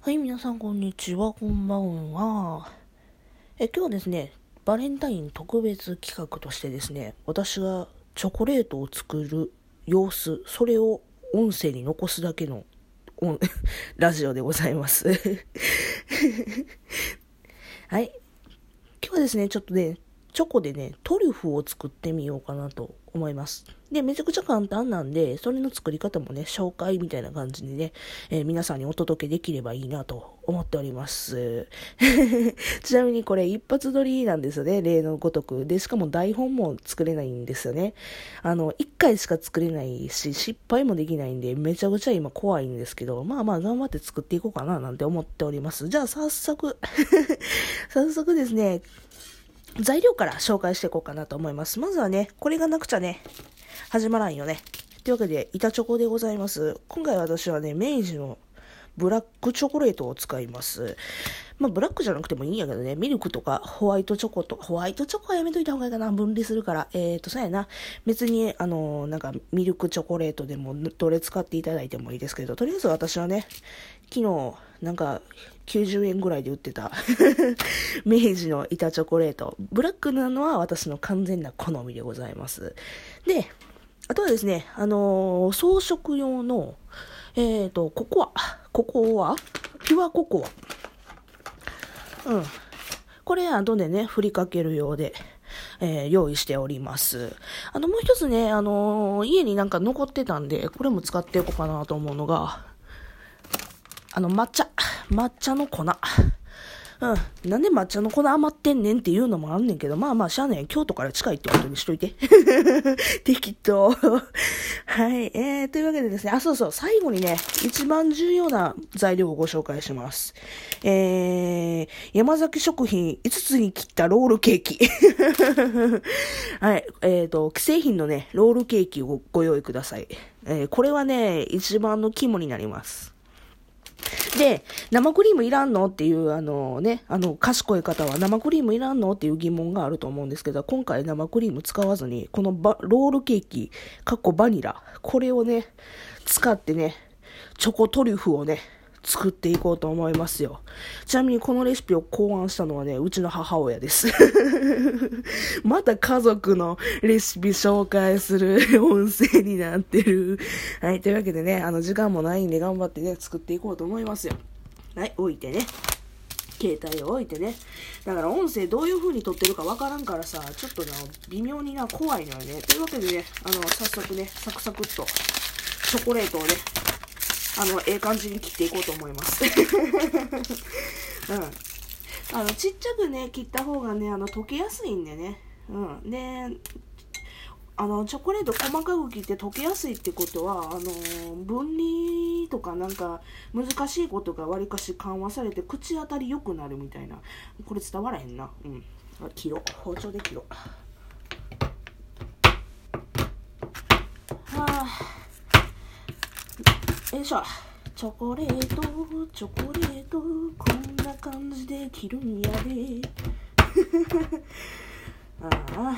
はい、皆さんこんにちは、こんばんは。え、今日はですね、バレンタイン特別企画としてですね、私がチョコレートを作る様子、それを音声に残すだけの ラジオでございます。はい。今日はですね、ちょっとね、チョコでね、トリュフを作ってみようかなと思います。で、めちゃくちゃ簡単なんで、それの作り方もね、紹介みたいな感じでね、えー皆さんにお届けできればいいなと思っております。ちなみにこれ一発撮りなんですよね、例のごとく。で、しかも台本も作れないんですよね。あの、一回しか作れないし、失敗もできないんで、めちゃくちゃ今怖いんですけど、まあまあ頑張って作っていこうかななんて思っております。じゃあ早速、早速ですね、材料から紹介していこうかなと思います。まずはね、これがなくちゃね、始まらんよね。というわけで、板チョコでございます。今回私はね、明治のブラックチョコレートを使います。まあ、ブラックじゃなくてもいいんやけどね、ミルクとかホワイトチョコと、ホワイトチョコはやめといた方がいいかな、分離するから。えーと、そうやな。別に、あのなんか、ミルクチョコレートでも、どれ使っていただいてもいいですけど、とりあえず私はね、昨日、なんか、90円ぐらいで売ってた、明治の板チョコレート。ブラックなのは私の完全な好みでございます。で、あとはですね、あのー装飾用の、えっ、と、ココア。ココアピュアココア。うん。これ、後でね、振りかけるようで、えー用意しております。あの、もう一つね、あのー家になんか残ってたんで、これも使っておこうかなと思うのが、あの、抹茶。抹茶の粉。うん。なんで抹茶の粉余ってんねんっていうのもあんねんけど、まあまあ、しゃあない。京都から近いってことにしといて。適当。はい。えー、というわけでですね、あ、そうそう、最後にね、一番重要な材料をご紹介します。えー、山崎食品5つに切ったロールケーキ。はい。えーと、既製品のね、ロールケーキをご用意ください。えーこれはね、一番の肝になります。で、生クリームいらんの？っていう、あのね、あの、賢い方は生クリームいらんの？っていう疑問があると思うんですけど、今回生クリーム使わずに、このバロールケーキ、かっこバニラ、これをね、使ってね、チョコトリュフをね、作っていこうと思いますよ。ちなみにこのレシピを考案したのはね、うちの母親です。また家族のレシピ紹介する 音声になってる。はい、というわけでね、あの、時間もないんで頑張ってね、作っていこうと思いますよ。はい、置いてね。携帯を置いてね。だから音声どういう風に撮ってるかわからんからさ、ちょっとな、微妙にな、怖いのよね。というわけでね、あの、早速ね、サクサクっと、チョコレートをね、あの、ええ感じに切っていこうと思います。うん。あの、ちっちゃくね、切った方がね、あの、溶けやすいんでね。うん。で、あの、チョコレート細かく切って溶けやすいってことは、あの、分離とかなんか難しいことがわりかし緩和されて口当たり良くなるみたいな。これ伝わらへんな。うん。あ切ろう。包丁で切ろう。はあ。よいしょ。チョコレート、チョコレート、こんな感じで切るんやで。ああ。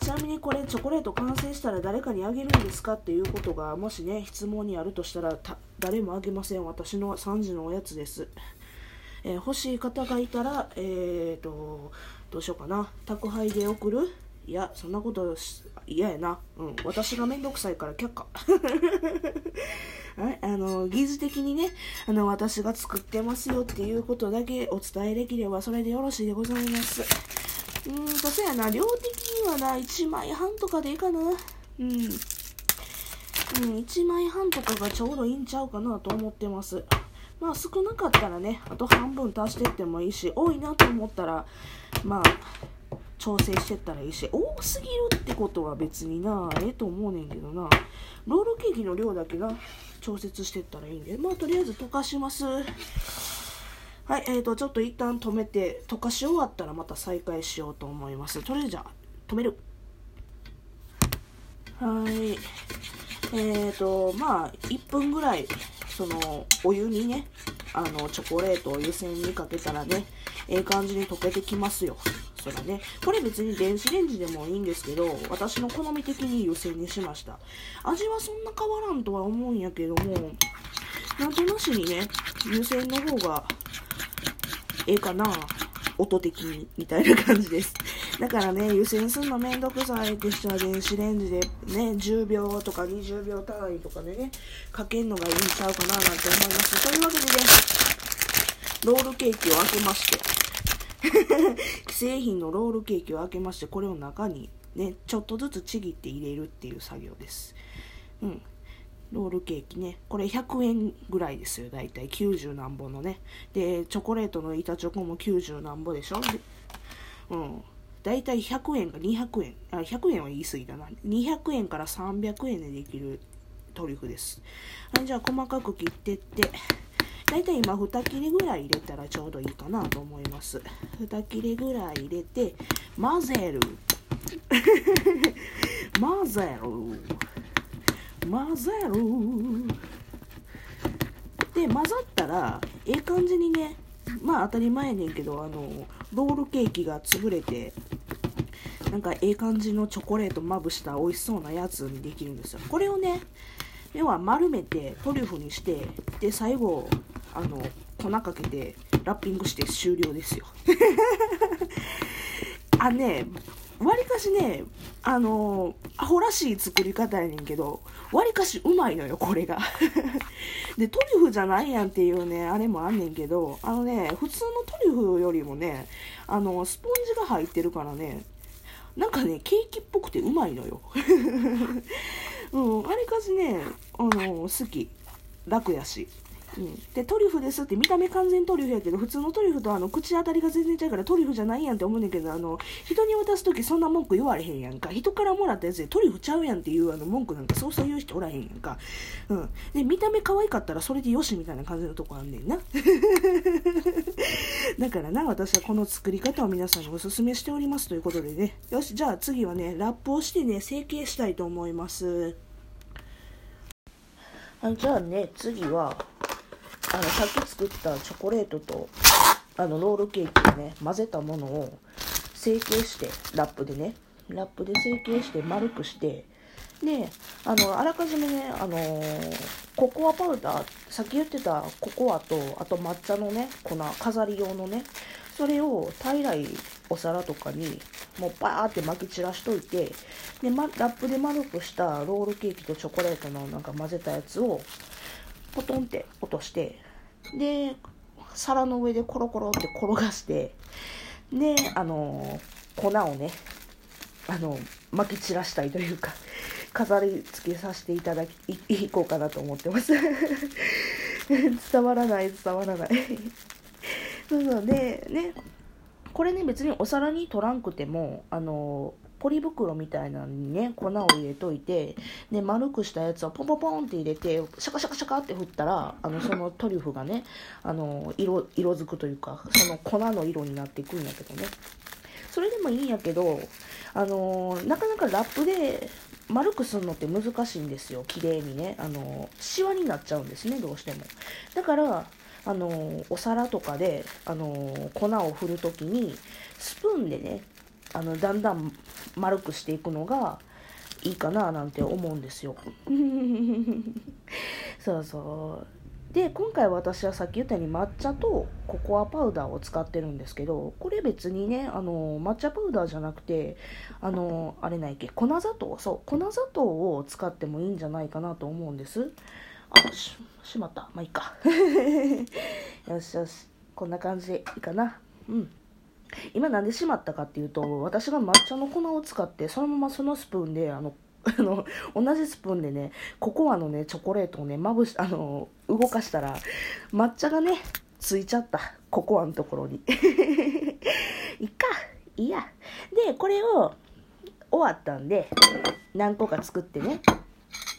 ちなみにこれチョコレート完成したら誰かにあげるんですかっていうことがもしね質問にあるとしたらた誰もあげません私の3時のおやつです、えー欲しい方がいたらえーとどうしようかな宅配で送る？いやそんなこと嫌やなうん私がめんどくさいから却下 はい、あの、技術的にね、あの、私が作ってますよっていうことだけお伝えできればそれでよろしいでございます。うーんと、そやな、量的にはな、1枚半とかでいいかな。うん。うん、1枚半とかがちょうどいいんちゃうかなと思ってます。まあ、少なかったらね、あと半分足してってもいいし、多いなと思ったら、まあ、調整してったらいいし、多すぎるってことは別にな、ええと思うねんけどな、ロールケーキの量だけな、調節してったらいいんで、まあ、とりあえず溶かします。はい、えーと、ちょっと一旦止めて、溶かし終わったらまた再開しようと思います。とりあえずじゃあ、止める。はい。えーと、まあ、1分ぐらい、その、お湯にね、あの、チョコレートを湯煎にかけたらね、ええ感じに溶けてきますよ。そらね。これ別に電子レンジでもいいんですけど、私の好み的に湯煎にしました。味はそんな変わらんとは思うんやけども、なんとなしにね、湯煎の方がええかな音的に、みたいな感じです。だからね、湯煎するのめんどくさいって人は電子レンジでね、10秒とか20秒単位とかでね、かけるのがいいんちゃうかななんて思います。というわけでね、ロールケーキを開けまして、既 製品のロールケーキを開けまして、これを中にね、ちょっとずつちぎって入れるっていう作業です。うん。ロールケーキね。これ100円ぐらいですよ、だいたい。90何本のね。で、チョコレートの板チョコも90何本でしょ？でうん。だいたい100円か200円。あ、100円は言い過ぎだな。200円から300円でできるトリュフです。じゃあ、細かく切ってって、だいたい今2切れぐらい入れたらちょうどいいかなと思います。2切れぐらい入れて、混ぜる。混ぜる。混ぜるで混ざったらええ感じにねまあ当たり前やねんけどあのロールケーキが潰れてなんかええ感じのチョコレートまぶした美味しそうなやつにできるんですよ。これをね要は丸めてトリュフにしてで最後あの粉かけてラッピングして終了ですよ。あねわりかしね、あのー、アホらしい作り方やねんけど、わりかしうまいのよ、これが。で、トリュフじゃないやんっていうね、あれもあんねんけど、あのね、普通のトリュフよりもね、あの、スポンジが入ってるからね、なんかね、ケーキっぽくてうまいのよ。うん、わりかしね、あのー、好き。楽やし。うん、でトリュフですって見た目完全トリュフやけど普通のトリュフとあの口当たりが全然違うからトリュフじゃないやんって思うねんけどあの人に渡す時そんな文句言われへんやんか。人からもらったやつでトリュフちゃうやんっていうあの文句なんかそうそう言う人おらへんやんか、うん、で見た目可愛かったらそれでよしみたいな感じのとこあんねんな。だからな私はこの作り方を皆さんにおすすめしておりますということでね。よしじゃあ次はねラップをしてね成形したいと思います。あじゃあね次はあのさっき作ったチョコレートとあのロールケーキをね混ぜたものを成形してラップでねラップで成形して丸くしてであのあらかじめねあの、ココアパウダーさっき言ってたココアとあと抹茶のね粉飾り用のねそれを平らいお皿とかにもうバーって巻き散らしといてで、ま、ラップで丸くしたロールケーキとチョコレートのなんか混ぜたやつをポトンって落として、で、皿の上でコロコロって転がして、で、あの、粉をね、あの、撒き散らしたいというか、飾り付けさせていただき、いいこうかなと思ってます。伝わらない、伝わらない。そうそうで、ね、これね、別にお皿に取らんくても、あの、ポリ袋みたいなのにね粉を入れといてで丸くしたやつをポンポンポンって入れてシャカシャカシャカって振ったらあのそのトリュフがね あの色色づくというかその粉の色になっていくんやけどね。それでもいいんやけどあのなかなかラップで丸くするのって難しいんですよ。綺麗にね。あのシワになっちゃうんですねどうしても。だからあのお皿とかであの粉を振るときにスプーンでねあのだんだん丸くしていくのがいいかななんて思うんですよ。そうそう。で今回私はさっき言ったように抹茶とココアパウダーを使ってるんですけどこれ別にねあの抹茶パウダーじゃなくてあのあれないっけ粉砂糖そう粉砂糖を使ってもいいんじゃないかなと思うんです。あししまった。まあいいか。よしよし。こんな感じでいいかな。うん今なんでしまったかっていうと私が抹茶の粉を使ってそのままそのスプーンであの あの同じスプーンでねココアのねチョコレートをねまぶしあの動かしたら抹茶がねついちゃった。ココアのところに。いっか。いいや。でこれを終わったんで何個か作ってね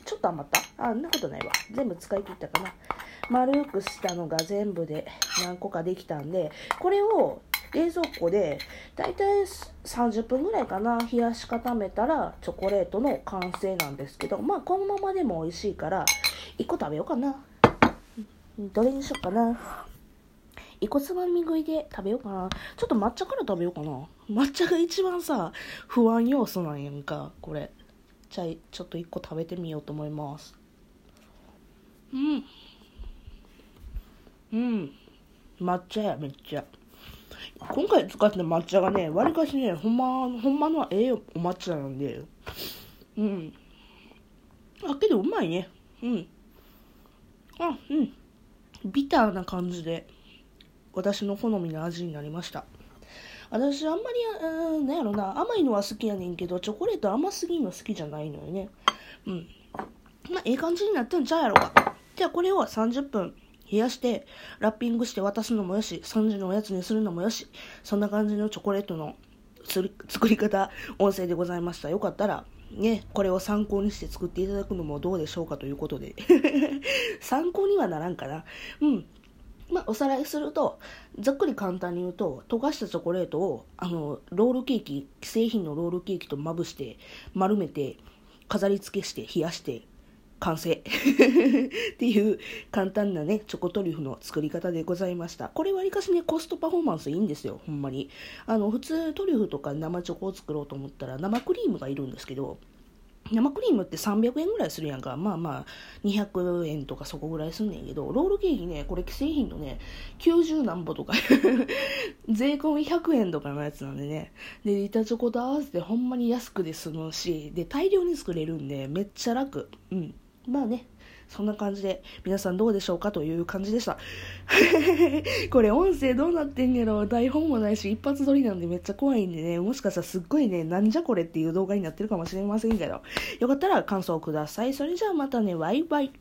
ちょっと余った。あんなことないわ。全部使い切ったかな。丸くしたのが全部で何個かできたんでこれを冷蔵庫でだいたい30分ぐらいかな冷やし固めたらチョコレートの完成なんですけどまあこのままでも美味しいから1個食べようかな。どれにしようかな。1個つまみ食いで食べようかな。ちょっと抹茶から食べようかな。抹茶が一番さ不安要素なんやんかこれ。じゃあちょっと1個食べてみようと思います。うん。うん。抹茶や、めっちゃ。今回使った抹茶がね、わりかしね、ほんま、ほんまのええお抹茶なんで、うん。あ、けどうまいね。うん。あ、うん。ビターな感じで、私の好みの味になりました。私あんまり、うん、なんやろな、甘いのは好きやねんけど、チョコレート甘すぎんの好きじゃないのよね。うん。まあ、ええ感じになったんちゃうやろか。じゃあこれを30分冷やして、ラッピングして渡すのもよし、3時のおやつにするのもよし、そんな感じのチョコレートの作り方、音声でございました。よかったら、ね、これを参考にして作っていただくのもどうでしょうかということで。参考にはならんかな。うん。まあ、おさらいすると、ざっくり簡単に言うと、溶かしたチョコレートを、あの、ロールケーキ、既製品のロールケーキとまぶして、丸めて、飾り付けして、冷やして、完成 っていう簡単なね、チョコトリュフの作り方でございました。これわりかしね、コストパフォーマンスいいんですよ、ほんまに。あの、普通トリュフとか生チョコを作ろうと思ったら生クリームがいるんですけど、生クリームって300円ぐらいするやんか。まあまあ、200円とかそこぐらいすんねんけど、ロールケーキね、これ既製品のね、90何ぼとか 税込み100円とかのやつなんでね。で、板チョコと合わせてほんまに安くで済むし、で、大量に作れるんで、めっちゃ楽。うん。まあね、そんな感じで、皆さんどうでしょうかという感じでした。これ音声どうなってんやろ台本もないし、一発撮りなんでめっちゃ怖いんでね、もしかしたらすっごいね、なんじゃこれっていう動画になってるかもしれませんけど、よかったら感想ください。それじゃあまたね、バイバイ。